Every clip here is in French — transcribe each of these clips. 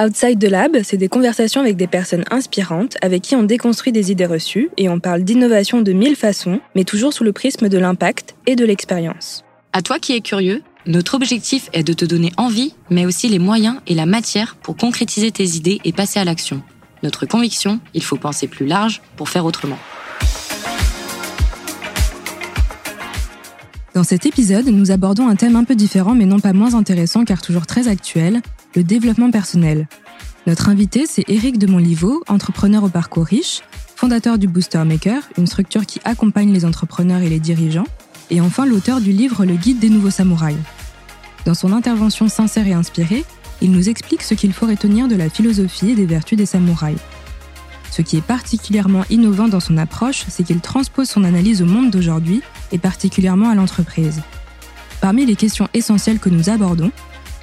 Outside the Lab, c'est des conversations avec des personnes inspirantes avec qui on déconstruit des idées reçues et on parle d'innovation de mille façons, mais toujours sous le prisme de l'impact et de l'expérience. À toi qui es curieux, notre objectif est de te donner envie, mais aussi les moyens et la matière pour concrétiser tes idées et passer à l'action. Notre conviction, il faut penser plus large pour faire autrement. Dans cet épisode, nous abordons un thème un peu différent mais non pas moins intéressant car toujours très actuel, le développement personnel. Notre invité, c'est Éric de Monliveau, entrepreneur au parcours riche, fondateur du Booster Maker, une structure qui accompagne les entrepreneurs et les dirigeants, et enfin l'auteur du livre Le Guide des nouveaux samouraïs. Dans son intervention sincère et inspirée, il nous explique ce qu'il faut retenir de la philosophie et des vertus des samouraïs. Ce qui est particulièrement innovant dans son approche, c'est qu'il transpose son analyse au monde d'aujourd'hui et particulièrement à l'entreprise. Parmi les questions essentielles que nous abordons,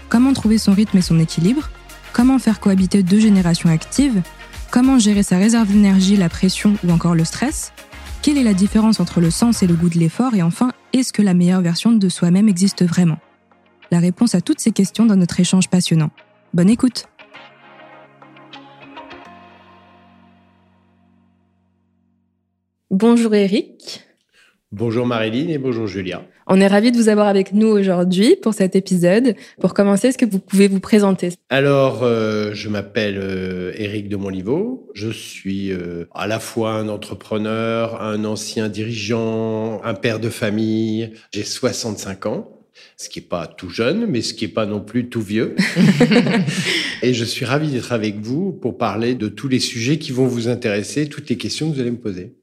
Comment trouver son rythme et son équilibre? Comment faire cohabiter deux générations actives? Comment gérer sa réserve d'énergie, la pression ou encore le stress? Quelle est la différence entre le sens et le goût de l'effort? Et enfin, est-ce que la meilleure version de soi-même existe vraiment? La réponse à toutes ces questions dans notre échange passionnant. Bonne écoute Bonjour Eric. Bonjour Marilyn et bonjour Julia. On est ravis de vous avoir avec nous aujourd'hui pour cet épisode. Pour commencer, est-ce que vous pouvez vous présenter? Alors, euh, je m'appelle euh, Éric de Monliveau. Je suis euh, à la fois un entrepreneur, un ancien dirigeant, un père de famille. J'ai 65 ans ce qui n'est pas tout jeune, mais ce qui n'est pas non plus tout vieux. et je suis ravi d'être avec vous pour parler de tous les sujets qui vont vous intéresser, toutes les questions que vous allez me poser.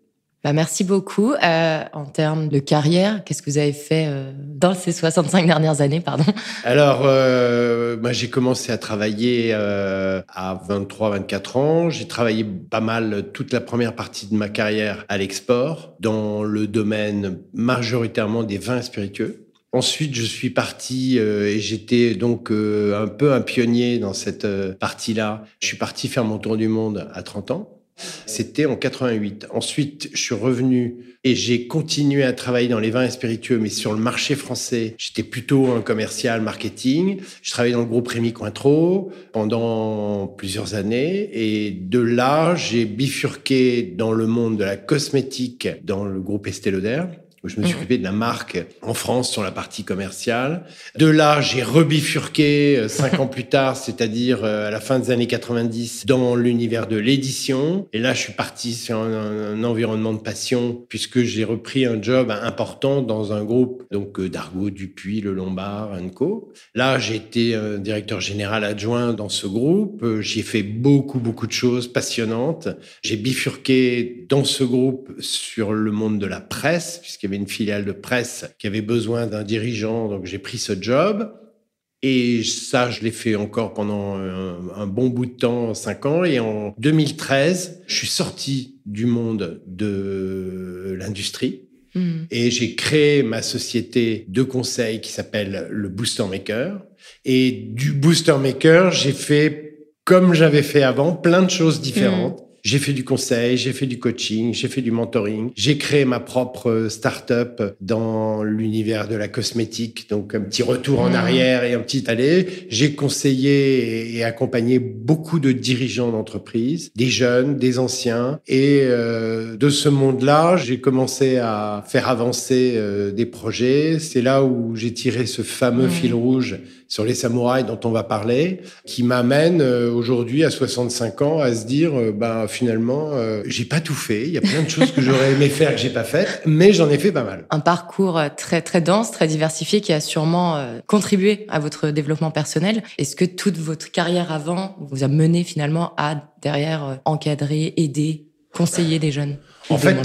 Bah, merci beaucoup. Euh, en termes de carrière, qu'est-ce que vous avez fait euh, dans ces 65 dernières années pardon? Alors, euh, moi, j'ai commencé à travailler à 23-24 ans. J'ai travaillé pas mal toute la première partie de ma carrière à l'export, dans le domaine majoritairement des vins spiritueux. Ensuite, je suis parti et j'étais donc un peu un pionnier dans cette partie-là. Je suis parti faire mon tour du monde à 30 ans. C'était en 88. Ensuite, je suis revenu et j'ai continué à travailler dans les vins et spiritueux, mais sur le marché français. J'étais plutôt un commercial marketing. Je travaillais dans le groupe Rémi Cointreau pendant plusieurs années. Et de là, j'ai bifurqué dans le monde de la cosmétique dans le groupe Estée Lauder je me suis mhm. occupé de la marque en France sur la partie commerciale. De là, j'ai rebifurqué euh, cinq ans plus tard, c'est-à-dire euh, à la fin des années 90, dans l'univers de l'édition. Et là, je suis parti sur un, environnement de passion puisque j'ai repris un job important dans un groupe donc euh, d'Argo, Dupuis, Le Lombard, Co. Là, j'ai été directeur général adjoint dans ce groupe. J'y ai fait beaucoup, beaucoup de choses passionnantes. J'ai bifurqué dans ce groupe sur le monde de la presse puisqu'il une filiale de presse qui avait besoin d'un dirigeant, donc j'ai pris ce job. Et ça, je l'ai fait encore pendant un, bon bout de temps, cinq ans. Et en 2013, je suis sorti du monde de l'industrie. Hmm. Et j'ai créé ma société de conseil qui s'appelle le Booster Maker. Et du Booster Maker, j'ai fait, comme j'avais fait avant, plein de choses différentes. Hmm. J'ai fait du conseil, j'ai fait du coaching, j'ai fait du mentoring. J'ai créé ma propre start-up dans l'univers de la cosmétique. Donc, un petit retour en mmh. arrière et un petit aller. J'ai conseillé et accompagné beaucoup de dirigeants d'entreprise, des jeunes, des anciens. Et euh, de ce monde-là, j'ai commencé à faire avancer euh, des projets. C'est là où j'ai tiré ce fameux mmh. fil rouge sur les samouraïs dont on va parler, qui m'amène euh, aujourd'hui à 65 ans à se dire, euh, bah finalement, euh, j'ai pas tout fait. Il y a plein de choses que j'aurais aimé faire que j'ai pas faites, mais j'en ai fait pas mal. Un parcours très très dense, très diversifié, qui a sûrement contribué à votre développement personnel. Est-ce que toute votre carrière avant vous a mené finalement à derrière encadrer, aider, conseiller des jeunes En fait.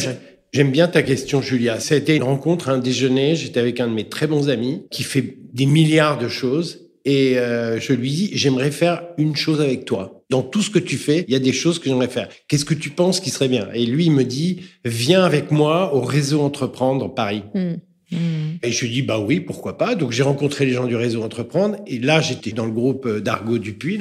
J'aime bien ta question, Julia. Ça a été une rencontre, un déjeuner. J'étais avec un de mes très bons amis qui fait des milliards de choses. Et euh, je lui dis, j'aimerais faire une chose avec toi. Dans tout ce que tu fais, il y a des choses que j'aimerais faire. Qu'est-ce que tu penses qui serait bien? Et lui, il me dit, viens avec moi au réseau Entreprendre Paris. Hmm. Hmm. Et je lui dis, bah oui, pourquoi pas? Donc j'ai rencontré les gens du réseau Entreprendre. Et là, j'étais dans le groupe d'Argo Dupuis.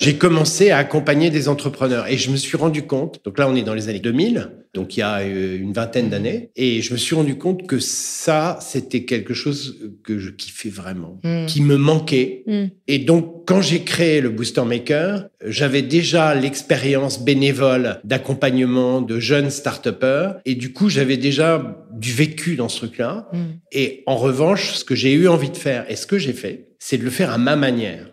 J'ai commencé à accompagner des entrepreneurs. Et je me suis rendu compte, donc là, on est dans les années 2000, donc il y a euh, une vingtaine d'années. Et je me suis rendu compte que ça, c'était quelque chose que je kiffais vraiment, Mm. qui me manquait. Mm. Et donc, quand j'ai créé le Booster Maker, j'avais déjà l'expérience bénévole d'accompagnement de jeunes start-upers. Et du coup, j'avais déjà du vécu dans ce truc-là. Mm. Et en revanche, ce que j'ai eu envie de faire, et ce que j'ai fait, c'est de le faire à ma manière.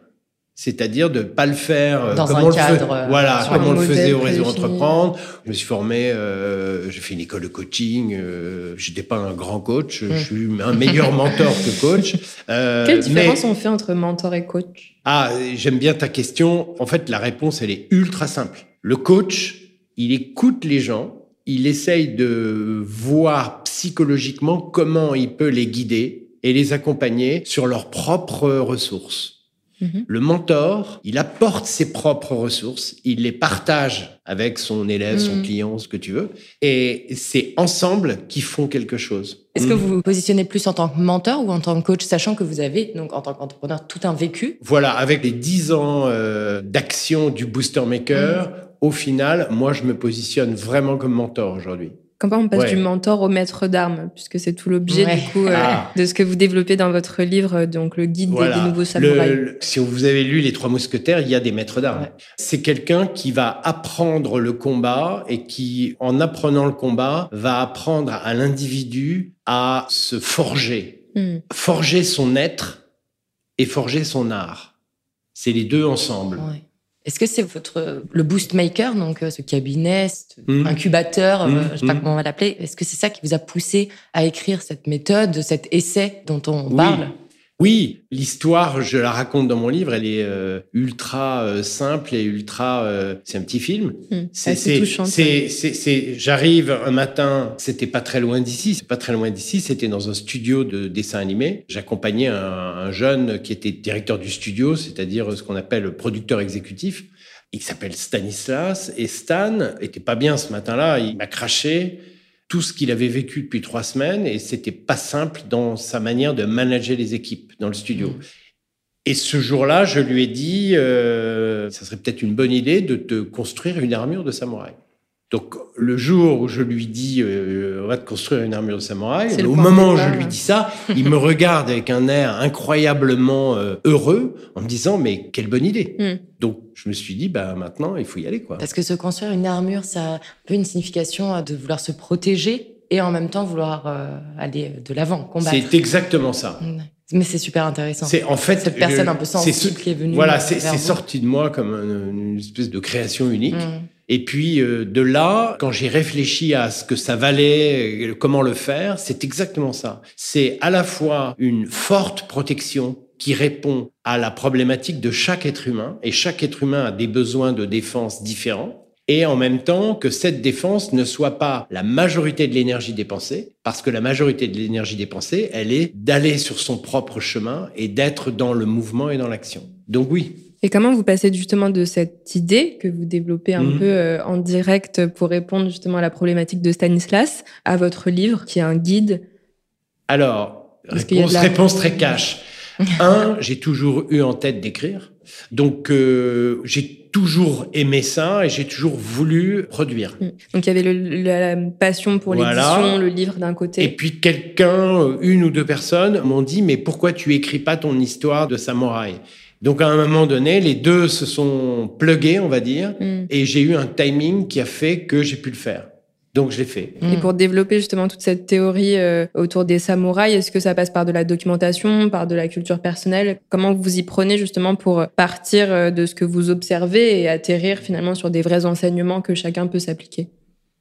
C'est-à-dire de pas le faire euh, Dans comme un on le cadre, fait- euh, voilà, comme on le faisait au réseau entreprendre. Je me suis formé, euh, j'ai fait une école de coaching. Euh, J'étais pas un grand coach, je suis un meilleur mentor que coach. Euh, Quelle mais- différence on fait entre mentor et coach? Ah, j'aime bien ta question. En fait, la réponse, elle est ultra simple. Le coach, il écoute les gens, il essaye de voir psychologiquement comment il peut les guider et les accompagner sur leurs propres ressources. Mhm. Le mentor, il apporte ses propres ressources, il les partage avec son élève, son Mhm. client, ce que tu veux, et c'est ensemble qui font quelque chose. Est-ce que Mhm. vous vous positionnez plus en tant que mentor ou en tant que coach, sachant que vous avez, donc en tant qu'entrepreneur, tout un vécu? Voilà, avec les 10 ans euh, d'action du Booster Maker, au final, moi, je me positionne vraiment comme mentor aujourd'hui. Comment on passe Ouais. du mentor au maître d'armes Puisque c'est tout l'objet Ouais. du coup euh, Ah. de ce que vous développez dans votre livre, donc le guide des- Voilà. des, nouveaux samouraïs. le- si vous avez lu Les Trois Mousquetaires, il y a des maîtres d'armes. Ouais. C'est quelqu'un qui va apprendre le combat et qui, en apprenant le combat, va apprendre à l'individu à se forger, Hmm. forger son être et forger son art. C'est les deux ensemble. Est-ce que c'est votre le boost maker, donc euh, ce cabinet, ce Mhm. incubateur, euh, Mhm. je sais pas Mhm. comment on va l'appeler, est-ce que c'est ça qui vous a poussé à écrire cette méthode, cet essai dont on Oui. parle? Oui, l'histoire, je la raconte dans mon livre, elle est euh, ultra euh, simple et ultra. euh, c'est un petit film. Hmm. C'est, c'est, c'est- j'arrive un matin, c'était pas très loin d'ici, c'est pas très loin d'ici, c'était dans un studio de dessin animé. J'accompagnais un, un jeune qui était directeur du studio, c'est-à-dire ce qu'on appelle producteur exécutif. Il s'appelle Stanislas et Stan était pas bien ce matin-là, il m'a craché tout ce qu'il avait vécu depuis trois semaines et c'était pas simple dans sa manière de manager les équipes dans le studio. Mhm. Et ce jour-là, je lui ai dit, euh, ça serait peut-être une bonne idée de te construire une armure de samouraï. Donc, le jour où je lui dis, euh, on va te construire une armure de samouraï, au moment où je lui dis ça, il me regarde avec un air incroyablement euh, heureux en me disant, mais quelle bonne idée. Hmm. Donc, je me suis dit, bah, maintenant, il faut y aller, quoi. Parce que se construire une armure, ça a un peu une signification euh, de vouloir se protéger et en même temps vouloir euh, aller de l'avant, combattre. C'est exactement ça. Mm. Mais c'est super intéressant. C'est en fait Cette personne un peu sensible qui est venue Voilà, c'est sorti de moi comme un- une espèce de création unique. Mm. Et puis euh, de là, quand j'ai réfléchi à ce que ça valait, euh, comment le faire, c'est exactement ça. C'est à la fois une forte protection qui répond à la problématique de chaque être humain, et chaque être humain a des besoins de défense différents, et en même temps que cette défense ne soit pas la majorité de l'énergie dépensée, parce que la majorité de l'énergie dépensée, elle est d'aller sur son propre chemin et d'être dans le mouvement et dans l'action. Donc oui, Et comment vous passez justement de cette idée que vous développez un Mhm. peu euh, en direct pour répondre justement à la problématique de Stanislas à votre livre qui est un guide? Alors, réponse, la- réponse très cash. Un, j'ai toujours eu en tête d'écrire. Donc, euh, j'ai toujours aimé ça et j'ai toujours voulu produire. Mm. Donc il y avait le- la passion pour Voilà. l'édition, le livre d'un Et côté. puis, quelqu'un, euh, une ou deux personnes m'ont dit, mais pourquoi tu écris pas ton histoire de samouraï? Donc, à un moment donné, les deux se sont plugués, on va dire, Mm. et j'ai eu un timing qui a fait que j'ai pu le faire. Donc, je l'ai fait. Et Mm. pour développer justement toute cette théorie euh, autour des samouraïs, est-ce que ça passe par de la documentation, par de la culture personnelle? Comment vous y prenez justement pour partir euh, de ce que vous observez et atterrir finalement sur des vrais enseignements que chacun peut s'appliquer?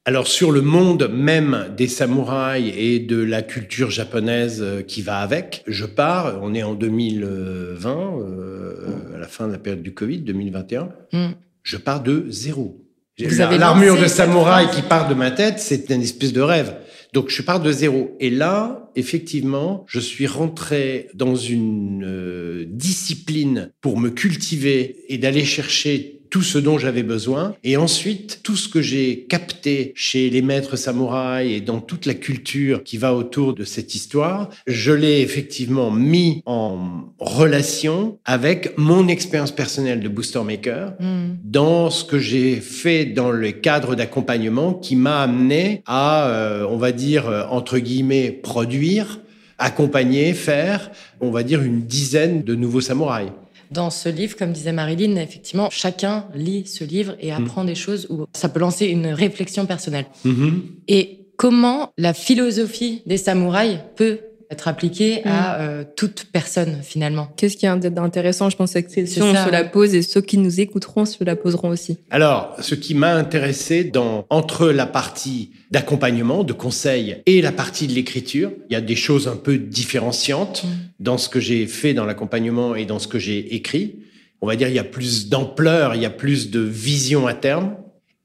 Alors sur le monde même des samouraïs et de la culture japonaise euh, qui va avec, je pars, on est en 2020, euh, à la fin de la période du Covid, 2021, Mm. je pars de zéro. L'armure de samouraï qui part de ma tête, c'est une espèce de rêve. Donc je pars de zéro. Et là, effectivement, je suis rentré dans une euh, discipline pour me cultiver et d'aller chercher tout ce dont j'avais besoin. Et ensuite, tout ce que j'ai capté chez les maîtres samouraïs et dans toute la culture qui va autour de cette histoire, je l'ai effectivement mis en relation avec mon expérience personnelle de booster maker hmm. dans ce que j'ai fait dans le cadre d'accompagnement qui m'a amené à, euh, on va dire, euh, entre guillemets, produire accompagner, faire, on va dire, une dizaine de nouveaux samouraïs. Dans ce livre, comme disait Marilyn, effectivement, chacun lit ce livre et apprend mm. des choses où ça peut lancer une réflexion personnelle. Mm-hmm. Et comment la philosophie des samouraïs peut être appliqué à mm. euh, toute personne finalement. Qu'est-ce qui est intéressant Je pense que cette question, on se la pose et ceux qui nous écouteront se la poseront aussi. Alors, ce qui m'a intéressé dans entre la partie d'accompagnement, de conseil et la partie de l'écriture, il y a des choses un peu différenciantes mm. dans ce que j'ai fait dans l'accompagnement et dans ce que j'ai écrit. On va dire il y a plus d'ampleur, il y a plus de vision à terme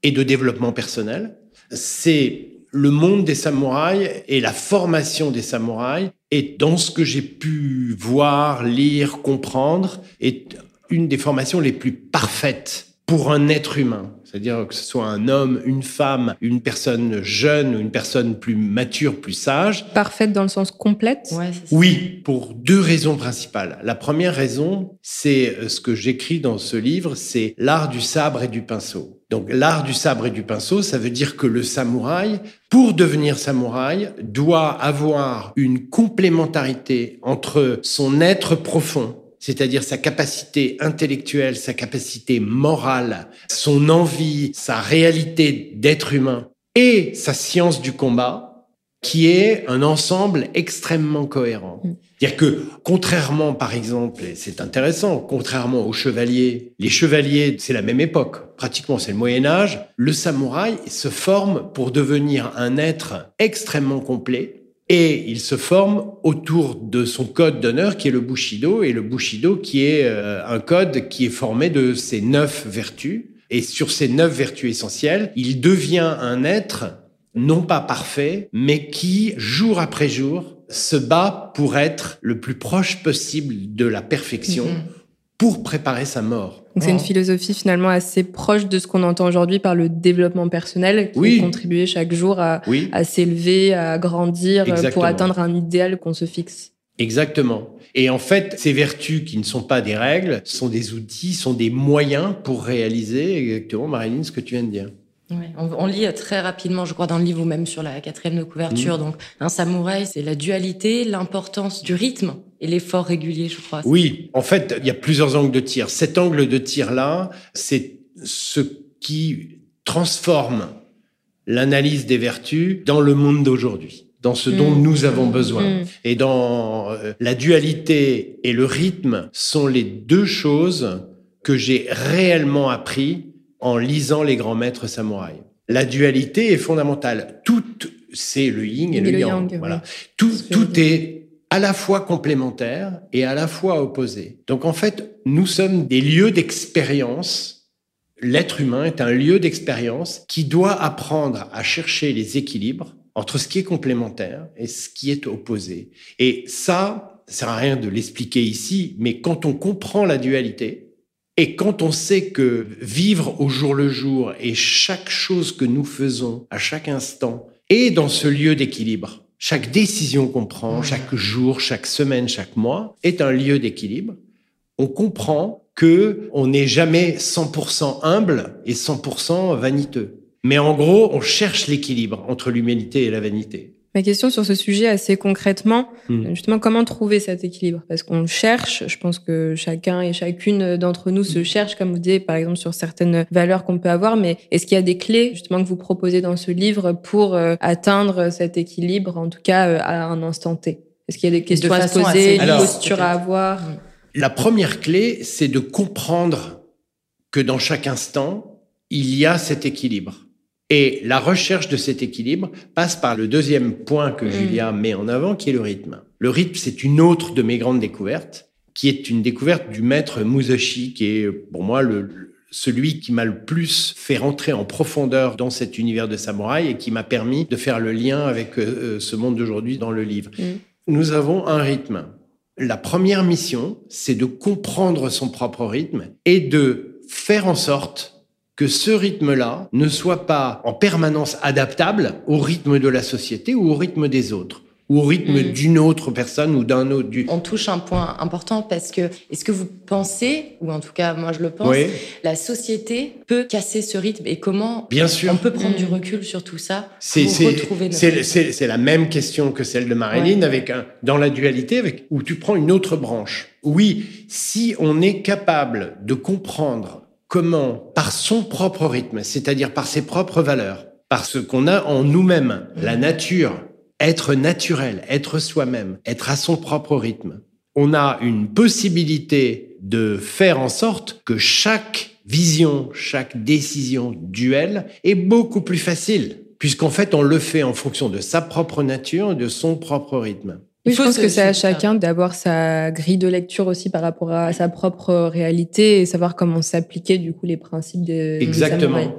et de développement personnel. C'est le monde des samouraïs et la formation des samouraïs est dans ce que j'ai pu voir, lire, comprendre, est une des formations les plus parfaites pour un être humain. C'est-à-dire que ce soit un homme, une femme, une personne jeune ou une personne plus mature, plus sage. Parfaite dans le sens complète? Oui, pour deux raisons principales. La première raison, c'est ce que j'écris dans ce livre, c'est l'art du sabre et du pinceau. Donc l'art du sabre et du pinceau, ça veut dire que le samouraï, pour devenir samouraï, doit avoir une complémentarité entre son être profond c'est-à-dire sa capacité intellectuelle, sa capacité morale, son envie, sa réalité d'être humain et sa science du combat, qui est un ensemble extrêmement cohérent. C'est-à-dire que, contrairement, par exemple, et c'est intéressant, contrairement aux chevaliers, les chevaliers, c'est la même époque, pratiquement c'est le Moyen Âge, le samouraï se forme pour devenir un être extrêmement complet, et il se forme autour de son code d'honneur qui est le Bushido, et le Bushido qui est euh, un code qui est formé de ces neuf vertus. Et sur ces neuf vertus essentielles, il devient un être non pas parfait, mais qui, jour après jour, se bat pour être le plus proche possible de la perfection. Mm-hmm pour préparer sa mort. c'est une philosophie finalement assez proche de ce qu'on entend aujourd'hui par le développement personnel, qui oui. contribuer chaque jour à, à s'élever, à grandir euh, pour atteindre un idéal qu'on se fixe. Exactement. Et en fait, ces vertus qui ne sont pas des règles sont des outils, sont des moyens pour réaliser exactement, Marilyn, ce que tu viens de dire on, lit très rapidement, je crois, dans le livre ou même sur la quatrième de couverture. Mm. Donc, un samouraï, c'est la dualité, l'importance du rythme et l'effort régulier, je crois. Oui, en fait, il y a plusieurs angles de tir. Cet angle de tir-là, c'est ce qui transforme l'analyse des vertus dans le monde d'aujourd'hui dans ce dont mm. nous avons besoin. Mm. Et dans euh, la dualité et le rythme sont les deux choses que j'ai réellement appris en lisant les grands maîtres samouraïs. La dualité est fondamentale. Tout, c'est le yin et le, yang. Voilà. Tout, tout est à la fois complémentaire et à la fois opposé. Donc en fait, nous sommes des lieux d'expérience. L'être humain est un lieu d'expérience qui doit apprendre à chercher les équilibres entre ce qui est complémentaire et ce qui est opposé. Et ça, ça sert à rien de l'expliquer ici, mais quand on comprend la dualité, et quand on sait que vivre au jour le jour et chaque chose que nous faisons à chaque instant est dans ce lieu d'équilibre, chaque décision qu'on prend, chaque jour, chaque semaine, chaque mois est un lieu d'équilibre, on comprend que on n'est jamais 100% humble et 100% vaniteux. Mais en gros, on cherche l'équilibre entre l'humilité et la vanité. Ma question sur ce sujet assez concrètement, hmm. justement, comment trouver cet équilibre? Parce qu'on cherche, je pense que chacun et chacune d'entre nous se cherche, comme vous dites, par exemple, sur certaines valeurs qu'on peut avoir, mais est-ce qu'il y a des clés, justement, que vous proposez dans ce livre pour euh, atteindre cet équilibre, en tout cas euh, à un instant T? Est-ce qu'il y a des questions à se poser, des postures à avoir? La première clé, c'est de comprendre que dans chaque instant, il y a cet équilibre. Et la recherche de cet équilibre passe par le deuxième point que mm. Julia met en avant, qui est le rythme. Le rythme, c'est une autre de mes grandes découvertes, qui est une découverte du maître Musashi, qui est pour moi le, celui qui m'a le plus fait rentrer en profondeur dans cet univers de samouraï et qui m'a permis de faire le lien avec euh, euh, ce monde d'aujourd'hui dans le livre. Mm. Nous avons un rythme. La première mission, c'est de comprendre son propre rythme et de faire en sorte que ce rythme-là ne soit pas en permanence adaptable au rythme de la société ou au rythme des autres ou au rythme Mm. d'une autre personne ou d'un autre. Du... On touche un point important parce que est-ce que vous pensez, ou en tout cas moi je le pense, Oui, la société peut casser ce rythme et comment bien sûr. on peut prendre Mm. du recul sur tout ça C'est pour c'est- retrouver notre c'est- c'est- c'est la même question que celle de Marilyn avec un, dans la dualité avec, où tu prends une autre branche. Oui, si on est capable de comprendre comment, par son propre rythme, c'est-à-dire par ses propres valeurs, par ce qu'on a en nous-mêmes, la nature, être naturel, être soi-même, être à son propre rythme, on a une possibilité de faire en sorte que chaque vision, chaque décision duel est beaucoup plus facile, puisqu'en fait, on le fait en fonction de sa propre nature, de son propre rythme. Oui, je pense se- que c'est à chacun d'avoir sa grille de lecture aussi par rapport à sa propre réalité et savoir comment s'appliquer du coup les principes de des Exactement.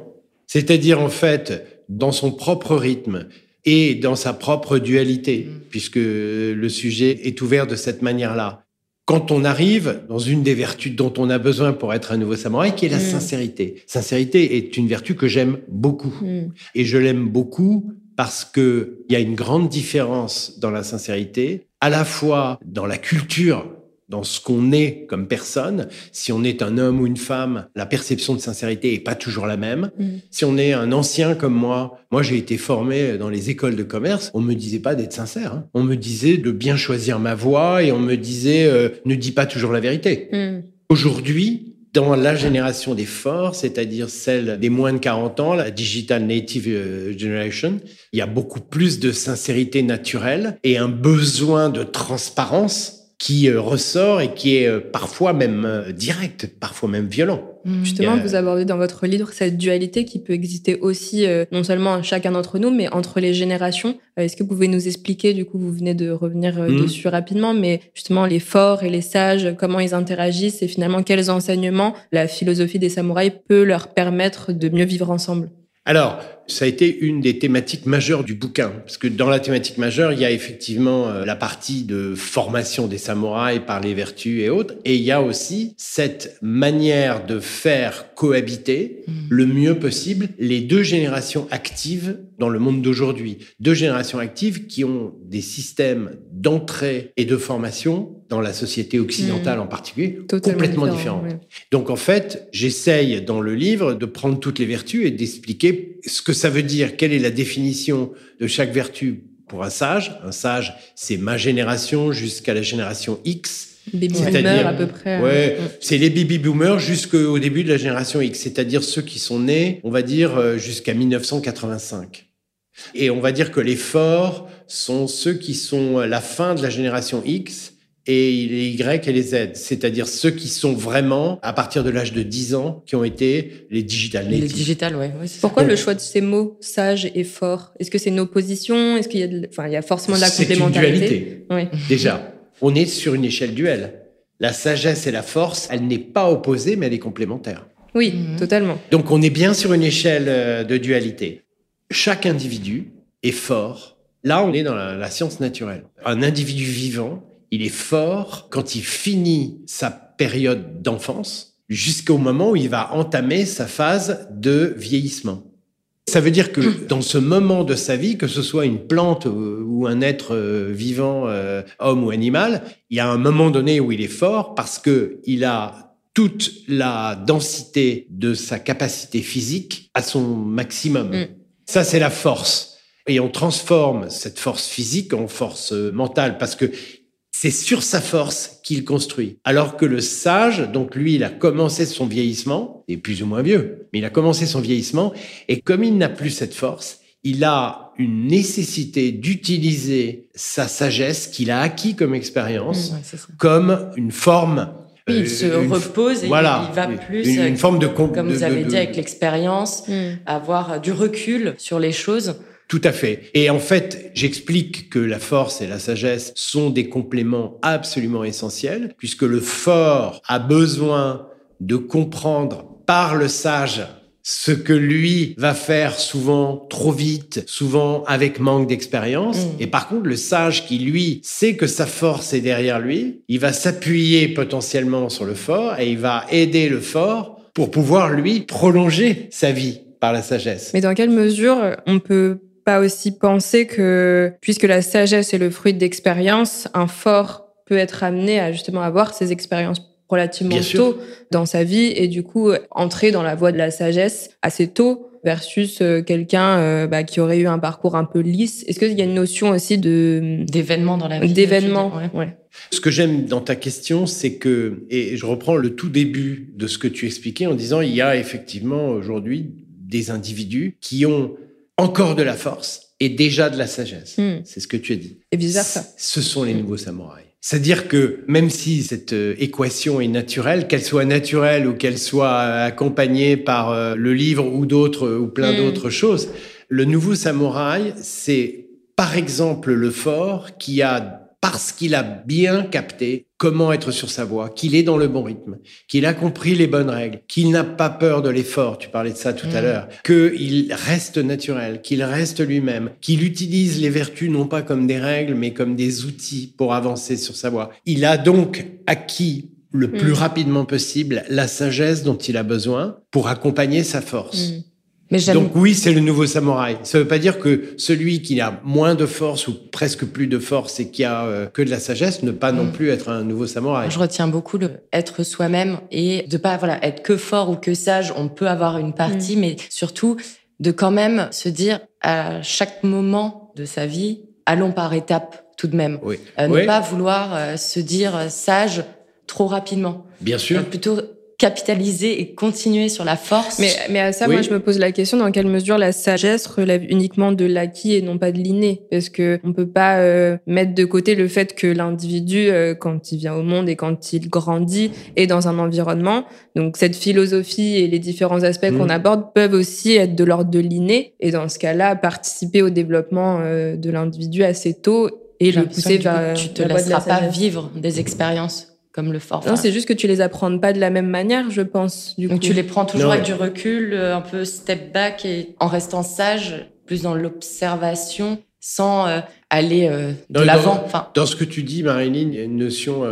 C'est-à-dire, en fait, dans son propre rythme et dans sa propre dualité, Mm. puisque le sujet est ouvert de cette manière-là. Quand on arrive dans une des vertus dont on a besoin pour être un nouveau samouraï, qui est la Mm. sincérité. Sincérité est une vertu que j'aime beaucoup. Mm. Et je l'aime beaucoup parce que il y a une grande différence dans la sincérité, à la fois dans la culture, dans ce qu'on est comme personne. Si on est un homme ou une femme, la perception de sincérité est pas toujours la même. Mm. Si on est un ancien comme moi, moi j'ai été formé dans les écoles de commerce, on me disait pas d'être sincère. hein. On me disait de bien choisir ma voix et on me disait euh, ne dis pas toujours la vérité. Mm. Aujourd'hui, dans la génération des forts, c'est-à-dire celle des moins de 40 ans, la Digital Native euh, Generation, il y a beaucoup plus de sincérité naturelle et un besoin de transparence qui euh, ressort et qui est euh, parfois même euh, direct, parfois même violent. Mm. Justement, vous abordez dans votre livre cette dualité qui peut exister aussi, euh, non seulement à chacun d'entre nous, mais entre les générations. Euh, Est-ce que vous pouvez nous expliquer, du coup, vous venez de revenir euh, Mhm. dessus rapidement, mais justement les forts et les sages, comment ils interagissent et finalement quels enseignements la philosophie des samouraïs peut leur permettre de mieux vivre ensemble? Alors, ça a été une des thématiques majeures du bouquin, parce que dans la thématique majeure, il y a effectivement euh, la partie de formation des samouraïs par les vertus et autres, et il y a aussi cette manière de faire cohabiter Mm. le mieux possible les deux générations actives dans le monde d'aujourd'hui. Deux générations actives qui ont des systèmes d'entrée et de formation dans la société occidentale en particulier, Totalement complètement différent, différentes. ouais. Donc en fait, j'essaye dans le livre de prendre toutes les vertus et d'expliquer ce que ça veut dire, quelle est la définition de chaque vertu pour un sage? Un sage, c'est ma génération jusqu'à la génération X. Baby boomers à peu près. Ouais, euh, c'est les baby boomers jusqu'au début de la génération X, c'est-à-dire ceux qui sont nés, on va dire, euh, jusqu'à 1985. Et on va dire que les forts sont ceux qui sont la fin de la génération X et les Y et les Z, c'est-à-dire ceux qui sont vraiment, à partir de l'âge de 10 ans, qui ont été les digital Les natives. digital, ouais. ouais, c'est ça. Pourquoi le choix de ces mots sage et fort Est-ce que c'est une opposition? Est-ce qu'il y a, de... enfin, il y a forcément de la C'est une complémentarité? dualité. Oui. Déjà, on est sur une échelle duel. La sagesse et la force, elle n'est pas opposée, mais elle est complémentaire. Oui, Mhm. totalement. Donc on est bien sur une échelle euh, de dualité. Chaque individu est fort. Là, on est dans la, la science naturelle. Un individu vivant, il est fort quand il finit sa période d'enfance jusqu'au moment où il va entamer sa phase de vieillissement. Ça veut dire que dans ce moment de sa vie, que ce soit une plante euh, ou un être euh, vivant, euh, homme ou animal, il y a un moment donné où il est fort parce que il a toute la densité de sa capacité physique à son maximum. Mm. Ça, c'est la force. Et on transforme cette force physique en force mentale parce que c'est sur sa force qu'il construit. Alors que le sage, donc lui, il a commencé son vieillissement, et plus ou moins vieux, mais il a commencé son vieillissement, et comme il n'a plus cette force, il a une nécessité d'utiliser sa sagesse qu'il a acquis comme expérience ça. comme une forme. Oui, euh, il se une- repose et voilà, il va plus, Une, une forme de com- Comme de- vous avez de- dit, avec l'expérience, Mm. avoir du recul sur les choses. Tout à fait. Et en fait, j'explique que la force et la sagesse sont des compléments absolument essentiels, puisque le fort a besoin de comprendre par le sage ce que lui va faire souvent trop vite, souvent avec manque d'expérience. Mm. Et par contre, le sage qui, lui, sait que sa force est derrière lui, il va s'appuyer potentiellement sur le fort et il va aider le fort pour pouvoir, lui, prolonger sa vie par la sagesse. Mais dans quelle mesure on peut pas aussi penser que, puisque la sagesse est le fruit d'expériences, un fort peut être amené à justement avoir ces expériences relativement tôt dans sa vie et du coup entrer dans la voie de la sagesse assez tôt versus euh, quelqu'un euh, bah, qui aurait eu un parcours un peu lisse. Est-ce qu'il y a une notion aussi de d'événements dans la vie D'événements, ouais. Ce que j'aime dans ta question, c'est que, et je reprends le tout début de ce que tu expliquais en disant, il y a effectivement aujourd'hui des individus qui ont encore de la force et déjà de la sagesse. Hmm. C'est ce que tu as dit. Et vice versa. Ce sont les nouveaux samouraïs. C'est-à-dire que même si cette euh, équation est naturelle, qu'elle soit naturelle ou qu'elle soit accompagnée par euh, le livre ou d'autres ou plein hmm. d'autres choses, le nouveau samouraï, c'est par exemple le fort qui a parce qu'il a bien capté comment être sur sa voie, qu'il est dans le bon rythme, qu'il a compris les bonnes règles, qu'il n'a pas peur de l'effort, tu parlais de ça tout à mm. l'heure, qu'il reste naturel, qu'il reste lui-même, qu'il utilise les vertus non pas comme des règles, mais comme des outils pour avancer sur sa voie. Il a donc acquis le plus mm. rapidement possible la sagesse dont il a besoin pour accompagner sa force. Donc oui, c'est le nouveau samouraï. Ça ne veut pas dire que celui qui a moins de force ou presque plus de force et qui a euh, que de la sagesse ne pas non mm. plus être un nouveau samouraï. Je retiens beaucoup le être soi-même et de pas voilà être que fort ou que sage. On peut avoir une partie, mm. mais surtout de quand même se dire à chaque moment de sa vie, allons par étapes tout de même. Oui. Euh, ne pas vouloir euh, se dire sage trop rapidement. Bien sûr. plutôt capitaliser et continuer sur la force. Mais, mais à ça, moi, je me pose la question dans quelle mesure la sagesse relève uniquement de l'acquis et non pas de l'inné, parce que on peut pas euh, mettre de côté le fait que l'individu, euh, quand il vient au monde et quand il grandit, est dans un environnement. Donc cette philosophie et les différents aspects qu'on mmh. aborde peuvent aussi être de l'ordre de l'inné, et dans ce cas-là, participer au développement euh, de l'individu assez tôt et le pousser vers. tu te laisseras pas vivre des expériences comme le fort. Non, c'est juste que tu les apprends pas de la même manière, je pense. Du Donc tu les prends toujours avec du recul, euh, un peu step back et en restant sage, plus dans l'observation, sans euh, aller euh, de l'avant. Enfin, dans ce que tu dis, Marilyn, il y a une notion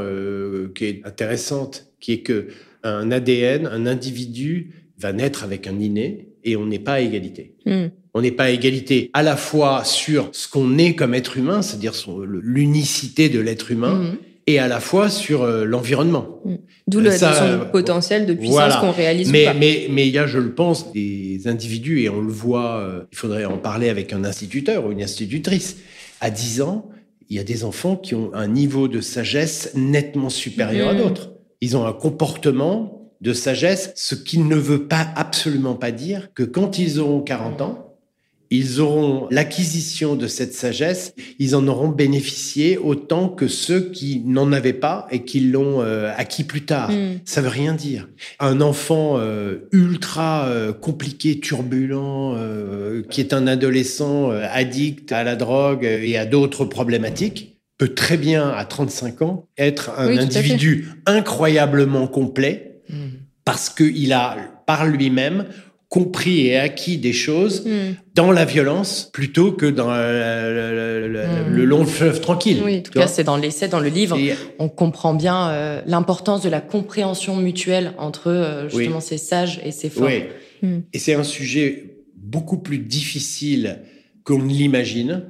qui est intéressante, qui est que un ADN, un individu va naître avec un inné et on n'est pas à égalité. Hmm. On n'est pas à égalité à la fois sur ce qu'on est comme être humain, c'est-à-dire l'unicité de l'être humain, hmm et à la fois sur euh, l'environnement. Mm. D'où le son potentiel de puissance qu'on réalise. Mais, pas. mais, mais il y a, je le pense, des individus, et on le voit, euh, il faudrait en parler avec un instituteur ou une institutrice. À 10 ans, il y a des enfants qui ont un niveau de sagesse nettement supérieur à mm. d'autres. Ils ont un comportement de sagesse, ce qui ne veut pas absolument pas dire que quand ils auront 40 ans, ils auront l'acquisition de cette sagesse, ils en auront bénéficié autant que ceux qui n'en avaient pas et qui l'ont euh, acquis plus tard. Mm. Ça veut rien dire. Un enfant euh, ultra euh, compliqué, turbulent, qui est un adolescent addict à la drogue et à d'autres problématiques, peut très bien, à 35 ans, être un individu incroyablement complet mm. parce qu'il a, par lui-même, compris et acquis des choses hmm. dans la violence plutôt que dans hmm. le, long fleuve tranquille. Oui, en tout cas, c'est dans l'essai, dans le livre, on comprend bien euh, l'importance de la compréhension mutuelle entre euh, justement ces sages et ces forts. Oui. Hmm. Et c'est un sujet beaucoup plus difficile qu'on ne l'imagine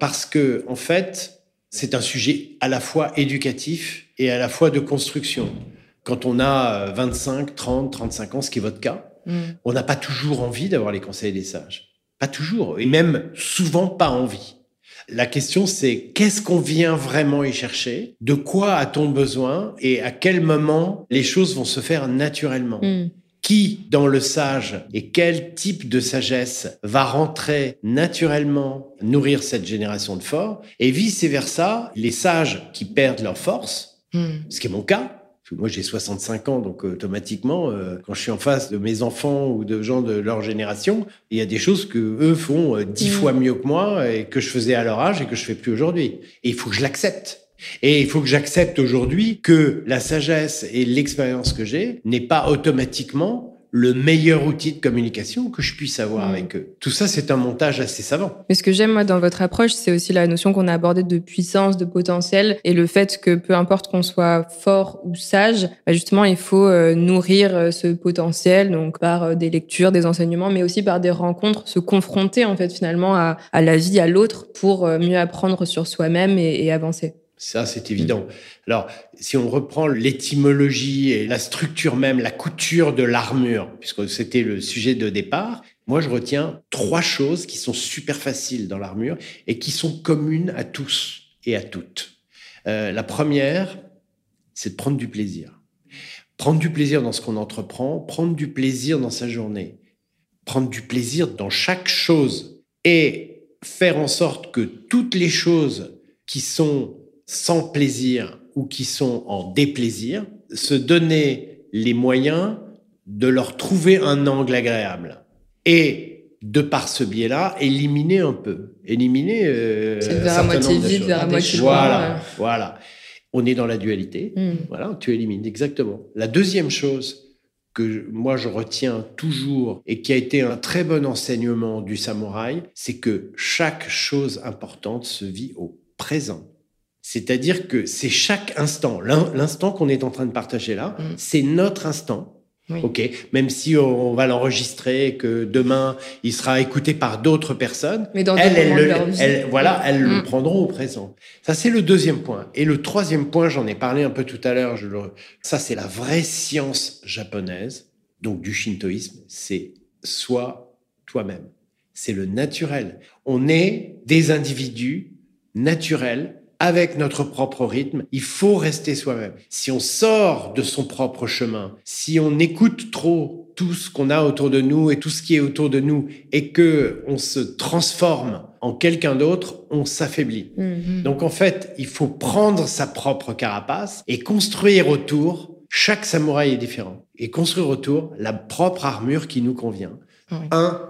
parce que, en fait, c'est un sujet à la fois éducatif et à la fois de construction. Quand on a 25, 30, 35 ans, ce qui est votre cas, Mm. On n'a pas toujours envie d'avoir les conseils des sages. Pas toujours. Et même souvent pas envie. La question, c'est qu'est-ce qu'on vient vraiment y chercher? De quoi a-t-on besoin? Et à quel moment les choses vont se faire naturellement? Mm. Qui, dans le sage, et quel type de sagesse va rentrer naturellement nourrir cette génération de forts? Et vice-versa, les sages qui perdent leur force, mm. ce qui est mon cas, moi, j'ai 65 ans, donc automatiquement, euh, quand je suis en face de mes enfants ou de gens de leur génération, il y a des choses que eux font euh, dix mm. fois mieux que moi et que je faisais à leur âge et que je fais plus aujourd'hui. Et il faut que je l'accepte. Et il faut que j'accepte aujourd'hui que la sagesse et l'expérience que j'ai n'est pas automatiquement le meilleur outil de communication que je puisse avoir Mm. avec eux. Tout ça, c'est un montage assez savant. Mais ce que j'aime moi dans votre approche, c'est aussi la notion qu'on a abordée de puissance, de potentiel, et le fait que peu importe qu'on soit fort ou sage, bah, justement, il faut euh, nourrir euh, ce potentiel, donc par euh, des lectures, des enseignements, mais aussi par des rencontres, se confronter en fait finalement à, à la vie, à l'autre, pour mieux apprendre sur soi-même et, et avancer. Ça, c'est évident. Alors, si on reprend l'étymologie et la structure même, la couture de l'armure, puisque c'était le sujet de départ, moi, je retiens trois choses qui sont super faciles dans l'armure et qui sont communes à tous et à toutes. Euh, la première, c'est de prendre du plaisir. Prendre du plaisir dans ce qu'on entreprend, prendre du plaisir dans sa journée, prendre du plaisir dans chaque chose et faire en sorte que toutes les choses qui sont sans plaisir ou qui sont en déplaisir, se donner les moyens de leur trouver un angle agréable. Et de par ce biais-là, éliminer un peu. Éliminer. Euh, C'est un vers à moitié vide, vers à moitié Voilà, ouais. voilà. On est dans la dualité. Mm. Voilà, tu élimines, exactement. La deuxième chose que je- moi je retiens toujours et qui a été un très bon enseignement du samouraï, c'est que chaque chose importante se vit au présent. C'est-à-dire que c'est chaque instant, l'in- l'instant qu'on est en train de partager là, Mm. c'est notre instant. Oui. Ok, même si on va l'enregistrer, que demain il sera écouté par d'autres personnes, Mais dans elles, elles le- elles- voilà, elles le Mm. prendront au présent. Ça, c'est le deuxième point. Et le troisième point, j'en ai parlé un peu tout à l'heure, le- ça, c'est la vraie science japonaise, donc du shintoïsme, c'est sois toi-même. C'est le naturel. On est des individus naturels avec notre propre rythme. Il faut rester soi-même. Si on sort de son propre chemin, si on écoute trop tout ce qu'on a autour de nous et tout ce qui est autour de nous et que on se transforme en quelqu'un d'autre, on s'affaiblit. Mm. Donc en fait, il faut prendre sa propre carapace et construire autour. Chaque samouraï est différent. Et construire autour la propre armure qui nous convient. Oui. Un,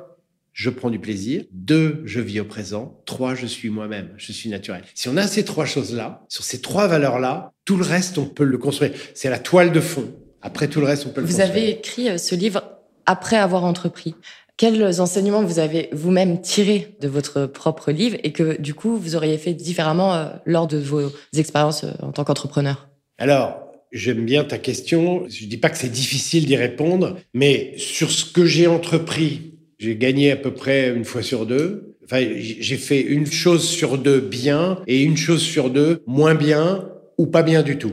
je prends du plaisir. Deux, je vis au présent. Trois, je suis moi-même. Je suis naturel. Si on a ces trois choses-là, sur ces trois valeurs-là, tout le reste, on peut le construire. C'est la toile de fond. Après tout le reste, on peut le Vous construire. avez écrit euh, ce livre après avoir entrepris. Quels enseignements vous avez vous-même tirés de votre propre livre et que du coup vous auriez fait différemment euh, lors de vos expériences euh, en tant qu'entrepreneur? Alors, j'aime bien ta question. Je dis pas que c'est difficile d'y répondre, mais sur ce que j'ai entrepris, j'ai gagné à peu près une fois sur deux. Enfin, j'ai fait une chose sur deux bien et une chose sur deux moins bien ou pas bien du tout.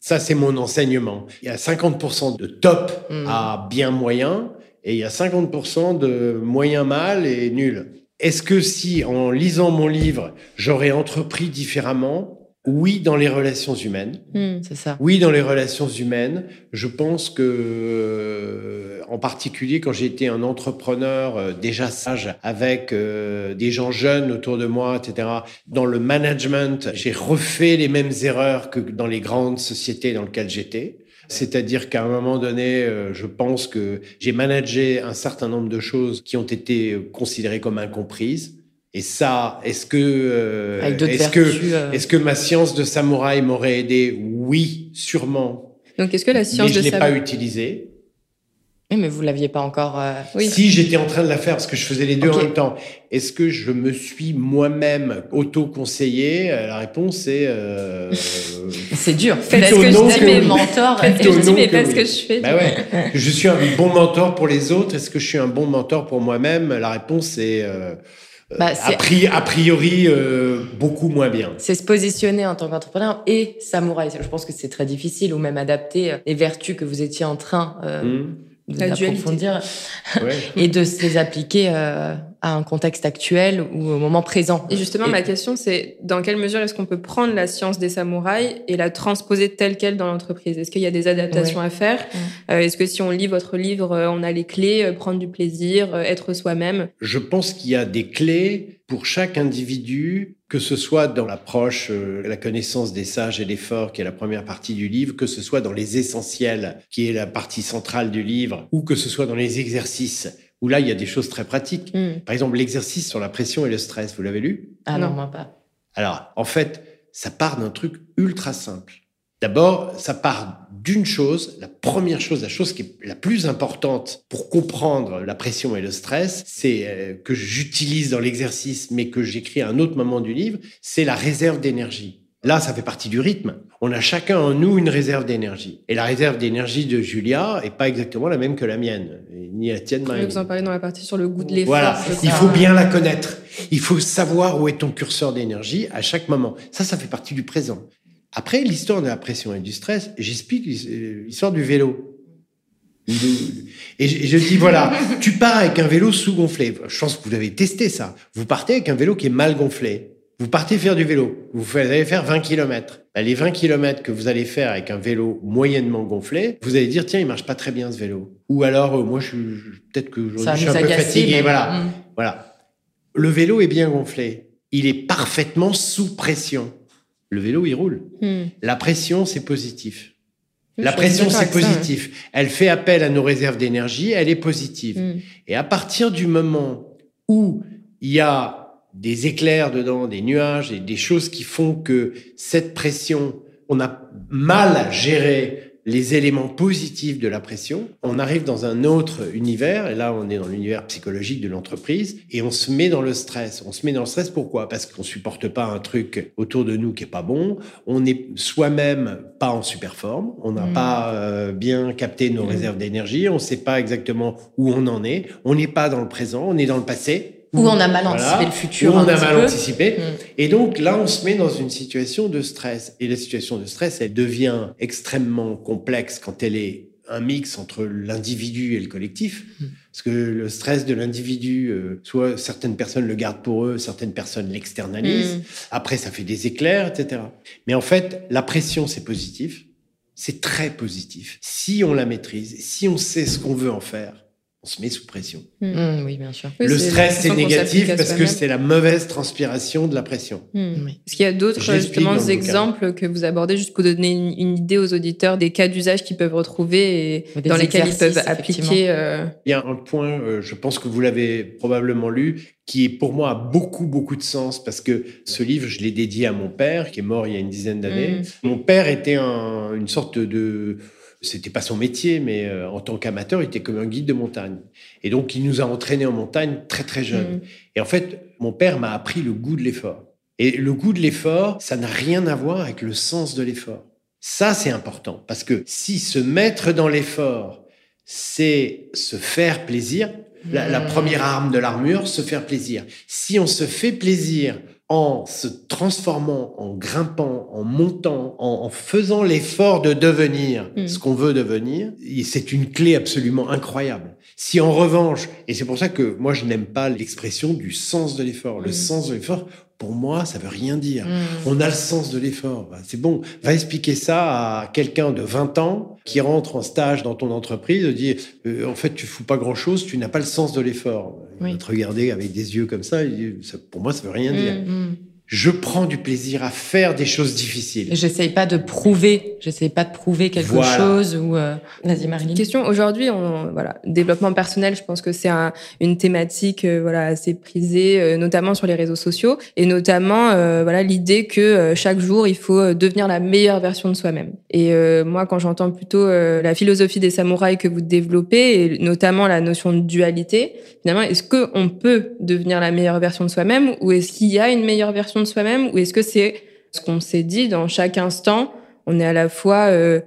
Ça, c'est mon enseignement. Il y a 50% de top Mm. à bien moyen et il y a 50% de moyen mal et nul. Est-ce que si, en lisant mon livre, j'aurais entrepris différemment? Oui, dans les relations humaines. Mm. C'est ça. Oui, dans les relations humaines, je pense que, euh, particulier quand j'ai été un entrepreneur euh, déjà sage, avec euh, des gens jeunes autour de moi, etc., dans le management, j'ai refait les mêmes erreurs que dans les grandes sociétés dans lesquelles j'étais. C'est-à-dire qu'à un moment donné, euh, je pense que j'ai managé un certain nombre de choses qui ont été considérées comme incomprises. Et ça, est-ce que, euh, est-ce que, euh, est-ce que ma science de samouraï m'aurait aidé? Oui, sûrement. Donc, est-ce que la science mais je de l'ai pas utilisée. Oui, mais vous l'aviez pas encore. euh, Oui. Si j'étais en train de la faire parce que je faisais les deux en même temps, est-ce que je me suis moi-même auto-conseillé? Euh, La réponse est euh, C'est dur. Faites Est-ce ce que que je dis mes mentors Faites ce que je dis, mais que pas ce oui. que je fais. bah ouais. je suis un bon mentor pour les autres. Est-ce que je suis un bon mentor pour moi-même? La réponse est euh, Bah, a, c'est- pri- a priori euh, beaucoup moins bien. c'est se positionner en tant qu'entrepreneur et samouraï. Je pense que c'est très difficile ou même adapter les vertus que vous étiez en train euh, Hmm, La ouais. et de se les appliquer euh, à un contexte actuel ou au moment présent. Et justement, Et- ma question, c'est dans quelle mesure est-ce qu'on peut prendre la science des samouraïs et la transposer telle qu'elle dans l'entreprise? Est-ce qu'il y a des adaptations à faire? Euh, Est-ce que si on lit votre livre, euh, on a les clés, euh, prendre du plaisir, être soi-même? Je pense qu'il y a des clés pour chaque individu, que ce soit dans l'approche, euh, la connaissance des sages et des forts, qui est la première partie du livre, que ce soit dans les essentiels, qui est la partie centrale du livre, ou que ce soit dans les exercices, où là, il y a des choses très pratiques. Hmm. Par exemple, l'exercice sur la pression et le stress, vous l'avez lu? Ah non, Non. moi pas. Alors, en fait, ça part d'un truc ultra simple. D'abord, ça part d'une chose, la première chose, la chose qui est la plus importante pour comprendre la pression et le stress, c'est euh, que j'utilise dans l'exercice, mais que j'écris à un autre moment du livre, c'est la réserve d'énergie. Là, ça fait partie du rythme. On a chacun en nous une réserve d'énergie. Et la réserve d'énergie de Julia est pas exactement la même que la mienne, ni la tienne, Marie. Vous en parlez dans la partie sur le goût de l'effort. Voilà, il faut bien la connaître. Il faut savoir où est ton curseur d'énergie à chaque moment. Ça, ça fait partie du présent. Après, l'histoire de la pression et du stress, j'explique l'histoire du vélo. Et je, dis, voilà, tu pars avec un vélo sous-gonflé. Je pense que vous avez testé ça. Vous partez avec un vélo qui est mal gonflé. Vous partez faire du vélo. Vous allez faire 20 km. Bah, les 20 km que vous allez faire avec un vélo moyennement gonflé, vous allez dire, tiens, il marche pas très bien ce vélo. Ou alors, euh, moi, je, peut-être que je suis un peu fatigué. Voilà. Mm. Voilà. Le vélo est bien gonflé. Il est parfaitement sous pression. Le vélo, il roule. Mm. La pression, c'est positif. La pression, c'est positif. Elle fait appel à nos réserves d'énergie, elle est positive. Mm. Et à partir du moment où il y a des éclairs dedans, des nuages et des choses qui font que cette pression, on a mal géré les éléments positifs de la pression, on arrive dans un autre univers, et là on est dans l'univers psychologique de l'entreprise, et on se met dans le stress. On se met dans le stress pourquoi? Parce qu'on supporte pas un truc autour de nous qui est pas bon, on n'est soi-même pas en super forme, on n'a mmh. pas euh, bien capté nos mmh. réserves d'énergie, on ne sait pas exactement où on en est, on n'est pas dans le présent, on est dans le passé, ou on a mal anticipé le futur. Ou on a mal anticipé. Mm. Et donc là, on se met dans une situation de stress. Et la situation de stress, elle devient extrêmement complexe quand elle est un mix entre l'individu et le collectif. Mm. Parce que le stress de l'individu, euh, soit certaines personnes le gardent pour eux, certaines personnes l'externalisent. Mm. Après, ça fait des éclairs, etc. Mais en fait, la pression, c'est positif. C'est très positif. Si on la maîtrise, si on sait ce qu'on veut en faire, on se met sous pression. Hmm. Hmm, oui, bien sûr. le stress, c'est négatif parce que c'est la mauvaise transpiration de la pression. Hmm. Est-ce qu'il y a d'autres justement exemples que vous abordez juste pour donner une, idée aux auditeurs des cas d'usage qu'ils peuvent retrouver et dans lesquels ils peuvent appliquer euh, Il y a un point, euh, je pense que vous l'avez probablement lu, qui pour moi a beaucoup beaucoup de sens parce que ce livre, je l'ai dédié à mon père qui est mort il y a une dizaine d'années. Mon père était une sorte de c'était pas son métier, mais euh, en tant qu'amateur, il était comme un guide de montagne. Et donc, il nous a entraînés en montagne très très jeunes. Mm. Et en fait, mon père m'a appris le goût de l'effort. Et le goût de l'effort, ça n'a rien à voir avec le sens de l'effort. Ça, c'est important parce que si se mettre dans l'effort, c'est se faire plaisir, la mm. première arme de l'armure, se faire plaisir. Si on se fait plaisir en se transformant, en grimpant, en montant, en, faisant l'effort de devenir mm. ce qu'on veut devenir, c'est une clé absolument incroyable. Si en revanche, et c'est pour ça que moi je n'aime pas l'expression du sens de l'effort, le mm. sens de l'effort, pour moi, ça veut rien dire. Mm. On a le sens de l'effort. Bah, c'est bon. Va expliquer ça à quelqu'un de 20 ans qui rentre en stage dans ton entreprise, dit euh, en fait, tu fous pas grand chose, tu n'as pas le sens de l'effort. Il va te regarder avec des yeux comme ça. pour moi, ça veut rien mm, dire. Mm je prends du plaisir à faire des choses difficiles. J'essaye pas de prouver, j'essaye pas de prouver quelque chose ou. Euh... Vas-y, Marilyn. Question. Aujourd'hui, on voilà, développement personnel. Je pense que c'est un, une thématique euh, voilà assez prisée, euh, notamment sur les réseaux sociaux, et notamment euh, voilà l'idée que chaque jour il faut devenir la meilleure version de soi-même. Et moi, quand j'entends plutôt la philosophie des samouraïs que vous développez, et notamment la notion de dualité, finalement, est-ce que on peut devenir la meilleure version de soi-même, ou est-ce qu'il y a une meilleure version de soi-même ou est-ce que c'est ce qu'on s'est dit dans chaque instant On est à la fois euh,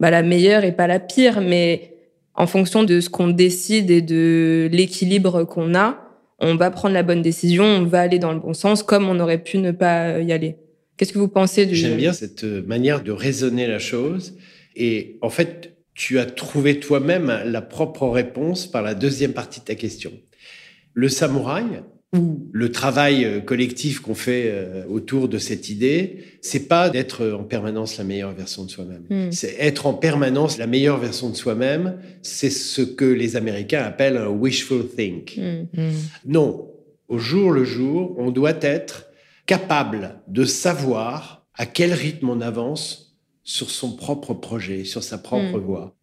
bah, la meilleure et pas la pire, mais en fonction de ce qu'on décide et de l'équilibre qu'on a, on va prendre la bonne décision, on va aller dans le bon sens comme on aurait pu ne pas y aller. Qu'est-ce que vous pensez du... J'aime bien cette manière de raisonner la chose. Et en fait, tu as trouvé toi-même la propre réponse par la deuxième partie de ta question. Le samouraï, ou le travail euh, collectif qu'on fait euh, autour de cette idée, c'est pas d'être en permanence la meilleure version de soi-même. Hmm. C'est être en permanence la meilleure version de soi-même. C'est ce que les Américains appellent un wishful think. Hmm. Hmm. Non, au jour le jour, on doit être capable de savoir à quel rythme on avance sur son propre projet, sur sa propre voie.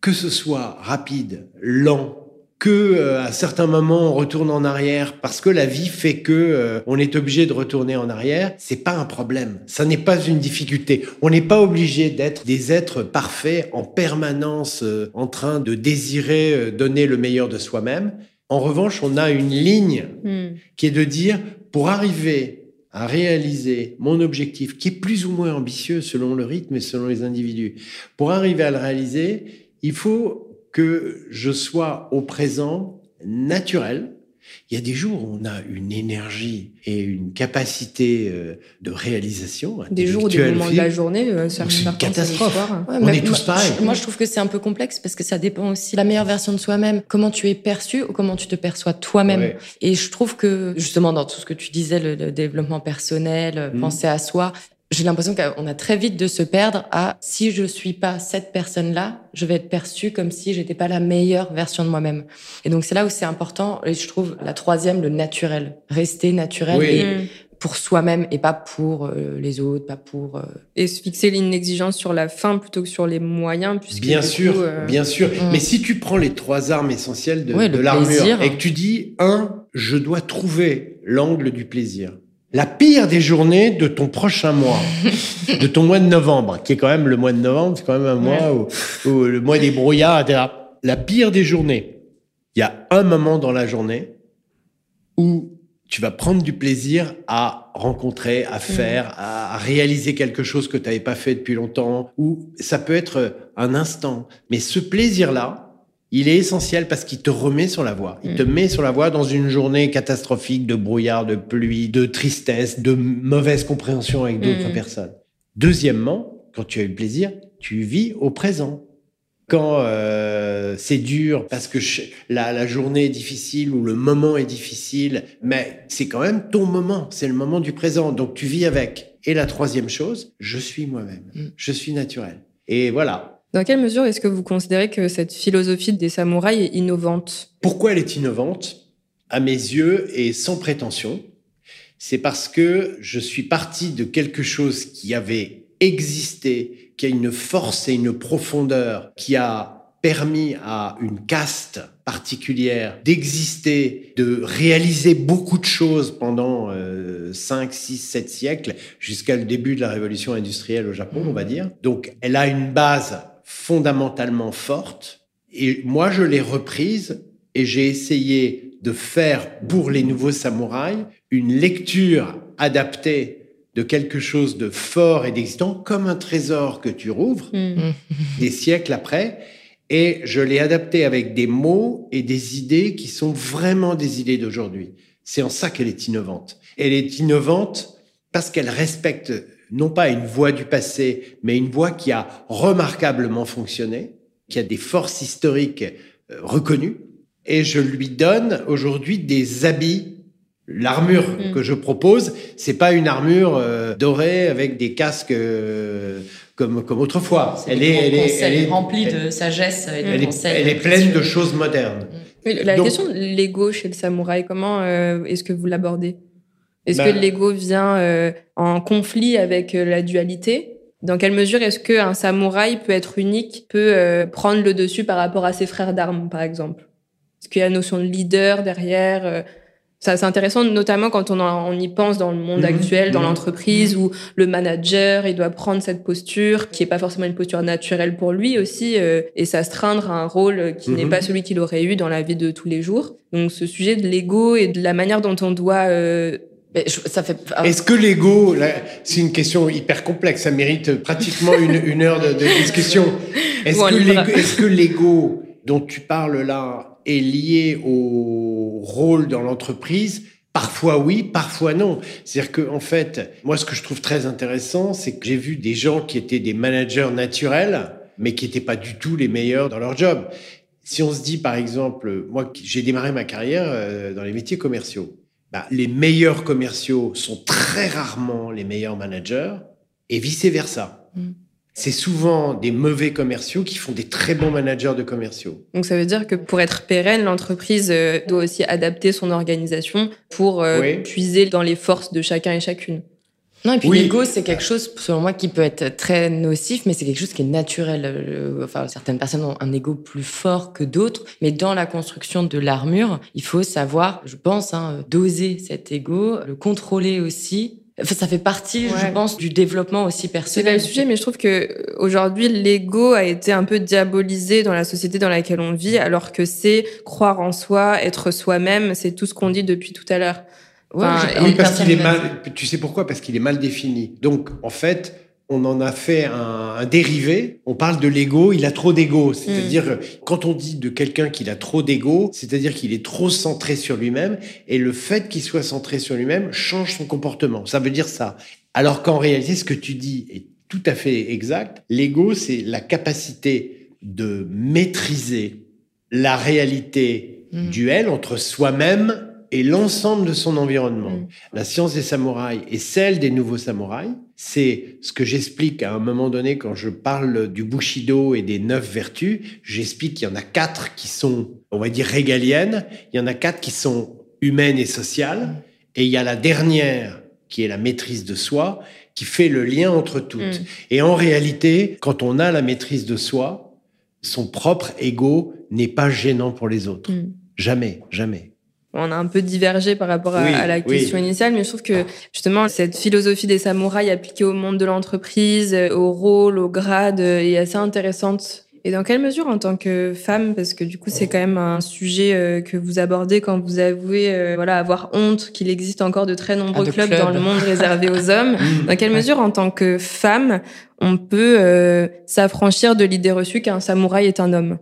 Que ce soit rapide, lent, que euh, à certains moments on retourne en arrière parce que la vie fait que euh, on est obligé de retourner en arrière, c'est pas un problème. Ça n'est pas une difficulté. On n'est pas obligé d'être des êtres parfaits en permanence euh, en train de désirer donner le meilleur de soi-même. En revanche, on a une ligne hmm. qui est de dire pour arriver à réaliser mon objectif, qui est plus ou moins ambitieux selon le rythme et selon les individus, pour arriver à le réaliser, il faut que je sois au présent naturel. Il y a des jours où on a une énergie et une capacité euh, de réalisation. Des jours ou des moments de la journée, euh, c'est une catastrophe. on est tous pareils. Moi, je trouve que c'est un peu complexe parce que ça dépend aussi de la meilleure version de soi-même. Comment tu es perçu ou comment tu te perçois toi-même. Et je trouve que, justement, dans tout ce que tu disais, le, développement personnel, mmh. penser à soi, j'ai l'impression qu'on a très vite de se perdre à si je suis pas cette personne-là, je vais être perçue comme si j'étais pas la meilleure version de moi-même. Et donc c'est là où c'est important, et je trouve la troisième, le naturel, rester naturel et mm. pour soi-même et pas pour euh, les autres, pas pour euh, et se fixer une exigence sur la fin plutôt que sur les moyens. Puisque bien sûr, euh, bien sûr. Mm. Mais si tu prends les trois armes essentielles de, de l'armure et que tu dis un, je dois trouver l'angle du plaisir la pire des journées de ton prochain mois, de ton mois de novembre, qui est quand même le mois de novembre, c'est quand même un mois où, le mois des brouillards, etc. La pire des journées, il y a un moment dans la journée où tu vas prendre du plaisir à rencontrer, à faire, à réaliser quelque chose que tu n'avais pas fait depuis longtemps, ou ça peut être un instant. Mais ce plaisir-là, il est essentiel parce qu'il te remet sur la voie. Il te mm. met sur la voie dans une journée catastrophique de brouillard, de pluie, de tristesse, de mauvaise compréhension avec d'autres mm. personnes. Deuxièmement, quand tu as eu le plaisir, tu vis au présent. Quand euh, c'est dur parce que la, la, journée est difficile ou le moment est difficile, mais c'est quand même ton moment, c'est le moment du présent, donc tu vis avec. Et la troisième chose, je suis moi-même, mm. je suis naturel. Et voilà, dans quelle mesure est-ce que vous considérez que cette philosophie des samouraïs est innovante? Pourquoi elle est innovante? À mes yeux et sans prétention, c'est parce que je suis parti de quelque chose qui avait existé, qui a une force et une profondeur, qui a permis à une caste particulière d'exister, de réaliser beaucoup de choses pendant 5, 6, 7 siècles, jusqu'à le début de la révolution industrielle au Japon, on va dire. Donc, elle a une base fondamentalement forte. Et moi, je l'ai reprise et j'ai essayé de faire pour les nouveaux samouraïs une lecture adaptée de quelque chose de fort et d'existant, comme un trésor que tu rouvres mm. des siècles après. Et je l'ai adapté avec des mots et des idées qui sont vraiment des idées d'aujourd'hui. C'est en ça qu'elle est innovante. Elle est innovante parce qu'elle respecte non pas une voie du passé, mais une voie qui a remarquablement fonctionné, qui a des forces historiques euh, reconnues. Et je lui donne aujourd'hui des habits. L'armure mm. que je propose, c'est pas une armure euh, dorée avec des casques euh, comme comme autrefois. elle, est, elle, est, elle est remplie de sagesse et de elle conseils. Est, elle est pleine de choses modernes. la question de l'ego chez le samouraï, comment est-ce que vous l'abordez? Est-ce que bah. l'ego vient euh, en conflit avec euh, la dualité? Dans quelle mesure est-ce qu'un samouraï peut être unique, peut euh, prendre le dessus par rapport à ses frères d'armes, par exemple? Est-ce qu'il y a la notion de leader derrière ça, c'est intéressant, notamment quand on, on, y pense dans le monde mhm. actuel, dans mhm. l'entreprise, où le manager, il doit prendre cette posture, qui est pas forcément une posture naturelle pour lui aussi, et s'astreindre à un rôle qui n'est mhm. pas celui qu'il aurait eu dans la vie de tous les jours. Donc, ce sujet de l'ego et de la manière dont on doit ça fait. Ah. Est-ce que l'ego, c'est une question hyper complexe, ça mérite pratiquement une, une heure de, de discussion. Est-ce que l'ego dont tu parles là est lié au rôle dans l'entreprise? Parfois oui, parfois non. C'est-à-dire que en fait, moi, ce que je trouve très intéressant, c'est que j'ai vu des gens qui étaient des managers naturels, mais qui n'étaient pas du tout les meilleurs dans leur job. Si on se dit, par exemple, moi, j'ai démarré ma carrière euh, dans les métiers commerciaux. Bah, les meilleurs commerciaux sont très rarement les meilleurs managers et vice-versa. Mm. C'est souvent des mauvais commerciaux qui font des très bons managers de commerciaux. Donc ça veut dire que pour être pérenne, l'entreprise euh, doit aussi adapter son organisation pour euh, puiser dans les forces de chacun et chacune. Non, et puis l'ego, c'est quelque chose, selon moi, qui peut être très nocif, mais c'est quelque chose qui est naturel. Enfin, certaines personnes ont un ego plus fort que d'autres, mais dans la construction de l'armure, il faut savoir, je pense, hein, doser cet ego, le contrôler aussi, Enfin, ça fait partie, je pense, du développement aussi personnel. C'est le sujet, mais je trouve que aujourd'hui, l'ego a été un peu diabolisé dans la société dans laquelle on vit, alors que c'est croire en soi, être soi-même, c'est tout ce qu'on dit depuis tout à l'heure. Oui, parce qu'il est mal. Tu sais pourquoi? Parce qu'il est mal défini. Donc, en fait, on en a fait un, dérivé. On parle de l'ego, il a trop d'ego. C'est-à-dire, mm. quand on dit de quelqu'un qu'il a trop d'ego, c'est-à-dire qu'il est trop centré sur lui-même, et le fait qu'il soit centré sur lui-même change son comportement. Ça veut dire ça. Alors qu'en réalité, ce que tu dis est tout à fait exact. L'ego, c'est la capacité de maîtriser la réalité mm. duel entre soi-même et l'ensemble de son environnement. Mm. La science des samouraïs et celle des nouveaux samouraïs, c'est ce que j'explique à un moment donné quand je parle du Bushido et des neuf vertus. J'explique qu'il y en a quatre qui sont, on va dire, régaliennes, il y en a quatre qui sont humaines et sociales, et il y a la dernière qui est la maîtrise de soi, qui fait le lien entre toutes. Mm. Et en réalité, quand on a la maîtrise de soi, son propre ego n'est pas gênant pour les autres. Mm. Jamais, jamais on a un peu divergé par rapport à, la question initiale, mais je trouve que justement cette philosophie des samouraïs appliquée au monde de l'entreprise, au rôle, au grade, est assez intéressante. Et dans quelle mesure, en tant que femme, parce que du coup c'est quand même un sujet euh, que vous abordez quand vous avouez euh, voilà avoir honte qu'il existe encore de très nombreux ah, clubs, dans le monde réservé aux hommes. Mmh. Dans quelle mesure, en tant que femme, on peut euh, s'affranchir de l'idée reçue qu'un samouraï est un homme?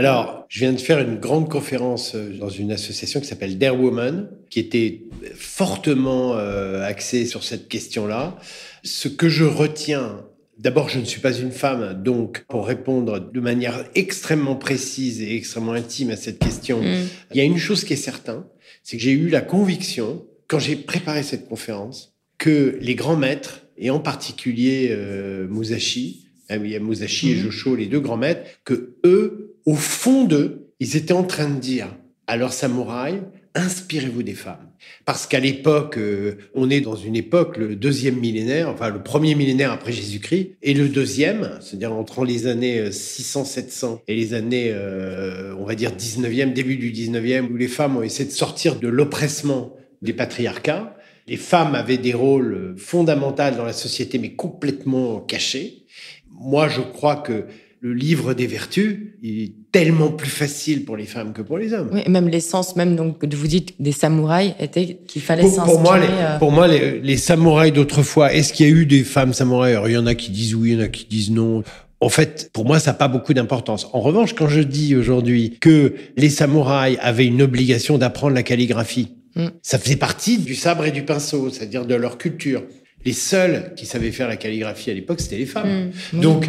Alors, je viens de faire une grande conférence euh, dans une association qui s'appelle Dare Woman, qui était fortement euh, axée sur cette question-là. Ce que je retiens, d'abord, je ne suis pas une femme, donc pour répondre de manière extrêmement précise et extrêmement intime à cette question, mm. il y a une chose qui est certaine, c'est que j'ai eu la conviction, quand j'ai préparé cette conférence, que les grands maîtres, et en particulier euh, Musashi, il y a Musashi et mm. Josho, les deux grands maîtres, que eux au fond d'eux, ils étaient en train de dire à leurs samouraïs, inspirez-vous des femmes. Parce qu'à l'époque, euh, on est dans une époque, le deuxième millénaire, enfin le premier millénaire après Jésus-Christ, et le deuxième, c'est-à-dire entre les années 600-700 euh, et les années, euh, on va dire 19e, début du 19e, où les femmes ont essayé de sortir de l'oppressement des patriarcats. Les femmes avaient des rôles fondamentaux dans la société, mais complètement cachés. Moi, je crois que le livre des vertus est tellement plus facile pour les femmes que pour les hommes. Oui, même l'essence même donc vous dites des samouraïs était qu'il fallait s'inspirer. Pour moi, les, euh, pour moi, les, samouraïs d'autrefois, est-ce qu'il y a eu des femmes samouraïs? Il y en a qui disent oui, il y en a qui disent non. En fait, pour moi, ça n'a pas beaucoup d'importance. En revanche, quand je dis aujourd'hui que les samouraïs avaient une obligation d'apprendre la calligraphie, hmm. ça faisait partie du sabre et du pinceau, c'est-à-dire de leur culture les seuls qui savaient faire la calligraphie à l'époque, c'était les femmes. Mmh. Donc,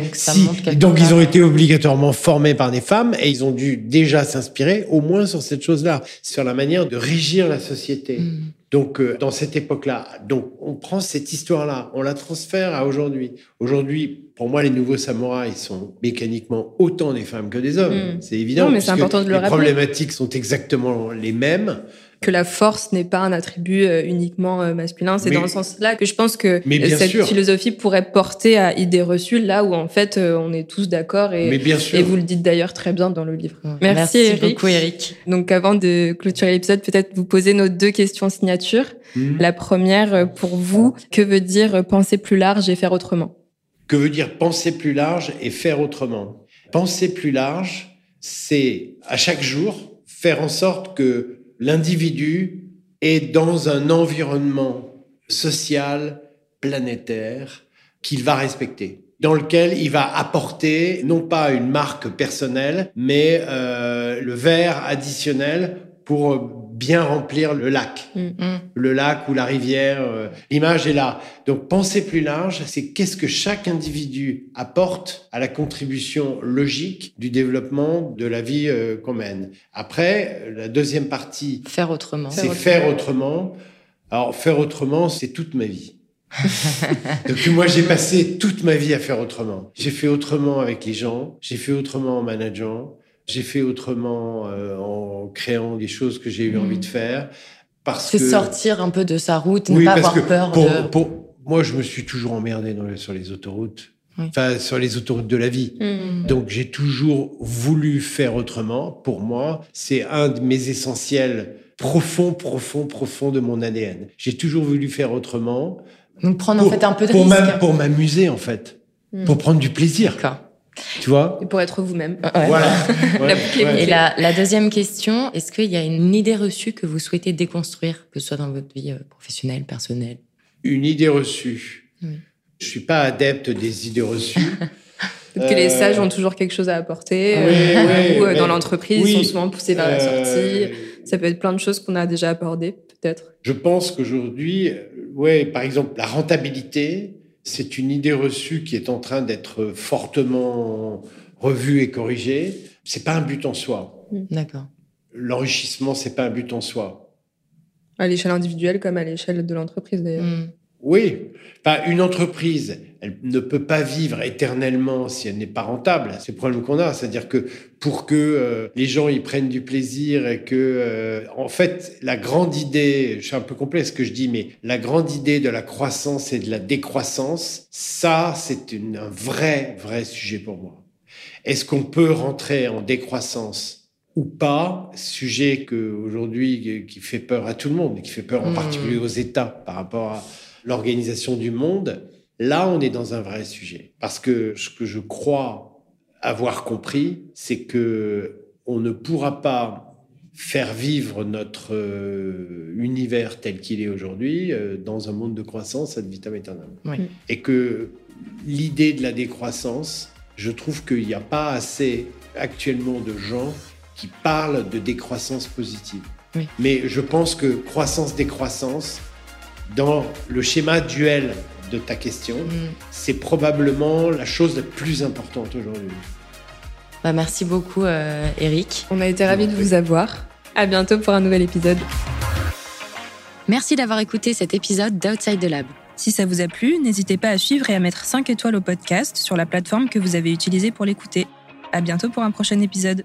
donc, ils ont été obligatoirement formés par des femmes et ils ont dû déjà s'inspirer au moins sur cette chose-là, sur la manière de régir la société. Mmh. Donc, euh, dans cette époque-là, donc on prend cette histoire-là, on la transfère à aujourd'hui. Aujourd'hui, pour moi, les nouveaux samouraïs sont mécaniquement autant des femmes que des hommes. Mmh. C'est évident. Non, mais c'est important de le les problématiques sont exactement les mêmes que la force n'est pas un attribut euh, uniquement euh, masculin. C'est dans le sens-là que je pense que cette philosophie pourrait porter à idées reçues, là où en fait euh, on est tous d'accord et, et vous le dites d'ailleurs très bien dans le livre. Merci, Eric. beaucoup Eric. Donc avant de clôturer l'épisode, peut-être vous poser nos deux questions signature. Hmm. La première, pour vous, que veut dire penser plus large et faire autrement? Que veut dire penser plus large et faire autrement? Penser plus large, c'est à chaque jour faire en sorte que l'individu est dans un environnement social, planétaire, qu'il va respecter dans lequel il va apporter non pas une marque personnelle, mais euh, le verre additionnel pour bien remplir le lac. Mm. Mm. Le lac ou la rivière, euh, l'image est là. Donc penser plus large, c'est qu'est-ce que chaque individu apporte à la contribution logique du développement de la vie euh, qu'on mène. Après, la deuxième partie... Faire autrement. C'est faire autrement. Alors faire autrement, c'est toute ma vie. Donc moi j'ai passé toute ma vie à faire autrement. J'ai fait autrement avec les gens, j'ai fait autrement en manageant, j'ai fait autrement euh, en créant des choses que j'ai eu envie de faire. Parce que sortir un peu de sa route, ne pas avoir peur pour, de... Pour, moi, je me suis toujours emmerdé dans sur les autoroutes. Enfin, sur les autoroutes de la vie. Mmh. Donc, j'ai toujours voulu faire autrement. Pour moi, c'est un de mes essentiels profonds, profonds, profonds de mon ADN. J'ai toujours voulu faire autrement. Donc, prendre en fait un peu de pour risque. pour m'amuser, en fait. Mmh. Pour prendre du plaisir. D'accord. Tu vois Et pour être vous-même. Ouais. Voilà. Ouais, ouais. Et la, la deuxième question, est-ce qu'il y a une idée reçue que vous souhaitez déconstruire, que ce soit dans votre vie euh, professionnelle, personnelle? Une idée reçue. Oui. Je suis pas adepte des idées reçues. Peut-être que les Euh, sages ont toujours quelque chose à apporter. Oui, euh, oui, ou mais- dans l'entreprise, oui. ils sont souvent poussés vers la sortie. Ça peut être plein de choses qu'on a déjà abordées, peut-être. Je pense qu'aujourd'hui, ouais, par exemple, la rentabilité, c'est une idée reçue qui est en train d'être fortement revue et corrigée. C'est pas un but en soi. D'accord. L'enrichissement, c'est pas un but en soi. À l'échelle individuelle comme à l'échelle de l'entreprise, d'ailleurs. Hmm. Oui, enfin, une entreprise, elle ne peut pas vivre éternellement si elle n'est pas rentable. C'est le problème qu'on a, c'est-à-dire que pour que euh, les gens y prennent du plaisir et que, euh, en fait, la grande idée, je suis un peu complet ce que je dis, mais la grande idée de la croissance et de la décroissance, ça, c'est une- un vrai, vrai sujet pour moi. Est-ce qu'on peut rentrer en décroissance ou pas? Sujet que aujourd'hui qui fait peur à tout le monde, qui fait peur en Mmh. particulier aux États par rapport à l'organisation du monde. Là, on est dans un vrai sujet parce que ce que je crois avoir compris, c'est que on ne pourra pas faire vivre notre euh, univers tel qu'il est aujourd'hui euh, dans un monde de croissance ad vitam aeternam. Oui. Et que l'idée de la décroissance, je trouve qu'il n'y a pas assez actuellement de gens qui parlent de décroissance positive. Oui. Mais je pense que croissance-décroissance, dans le schéma duel de ta question, Hmm. c'est probablement la chose la plus importante aujourd'hui. Bah, merci beaucoup, euh, Eric. On a été ravis de vous avoir. À bientôt pour un nouvel épisode. Merci d'avoir écouté cet épisode d'Outside the Lab. Si ça vous a plu, n'hésitez pas à suivre et à mettre 5 étoiles au podcast sur la plateforme que vous avez utilisée pour l'écouter. À bientôt pour un prochain épisode.